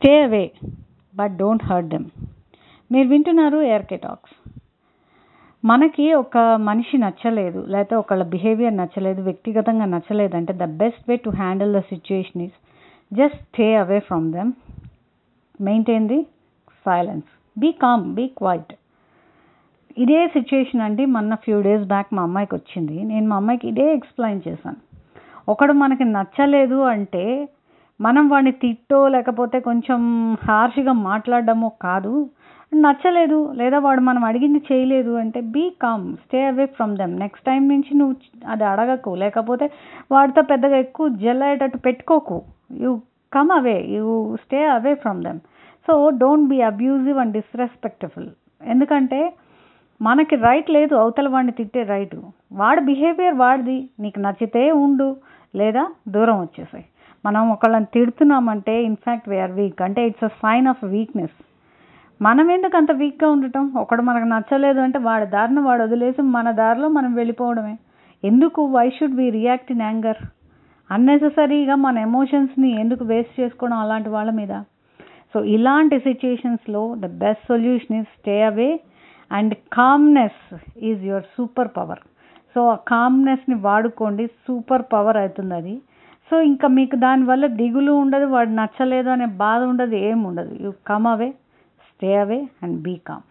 Stay away but don't hurt them మీరు వింటున్నారు ఎయిర్కే talks మనకి ఒక మనిషి నచ్చలేదు లేకపోతే ఒకళ్ళ బిహేవియర్ నచ్చలేదు వ్యక్తిగతంగా నచ్చలేదు అంటే the best way to handle the situation is just stay away from them maintain the silence be calm be quiet ఇదే సిచ్యుయేషన్ అండి మొన్న ఫ్యూ డేస్ బ్యాక్ మా అమ్మాయికి వచ్చింది. నేను మా అమ్మాయికి ఇదే ఎక్స్ప్లెయిన్ చేశాను. ఒకడు మనకి నచ్చలేదు అంటే మనం వాడిని తిట్టో లేకపోతే కొంచెం హార్ష్గా మాట్లాడడమో కాదు. నచ్చలేదు లేదా వాడు మనం అడిగింది చేయలేదు అంటే be calm stay away from them next time నుంచి నువ్వు అది అడగకు లేకపోతే వాడితో పెద్దగా ఎక్కువ జెల్ అయ్యేటట్టు పెట్టుకోకు. You come away you stay away from them so don't be abusive and disrespectful ఎందుకంటే మనకి రైట్ లేదు అవతల వాడిని తిట్టే రైట్ వాడి బిహేవియర్ వాడిది నీకు నచ్చితే ఉండు లేదా దూరం వచ్చేసాయి. మనం ఒకళ్ళని తిడుతున్నామంటే in fact we are weak అంటే it's a sign of weakness మనం ఎందుకు అంత వీక్గా ఉండటం? ఒకడు మనకు నచ్చలేదు అంటే వాడి దారిని వాడు వదిలేసి మన దారిలో మనం వెళ్ళిపోవడమే. ఎందుకు? Why should we react in anger అన్నెసెసరీగా మన ఎమోషన్స్ని ఎందుకు వేస్ట్ చేసుకోవడం అలాంటి వాళ్ళ మీద? సో ఇలాంటి సిచ్యుయేషన్స్లో the best solution is stay away and calmness is your superpower so ఆ కామ్నెస్ని వాడుకోండి. సూపర్ పవర్ అవుతుంది అది. సో ఇంకా మీకు దానివల్ల దిగులు ఉండదు వాడు నచ్చలేదు అనే బాధ ఉండదు ఏముండదు ఉండదు. You come away stay away and be calm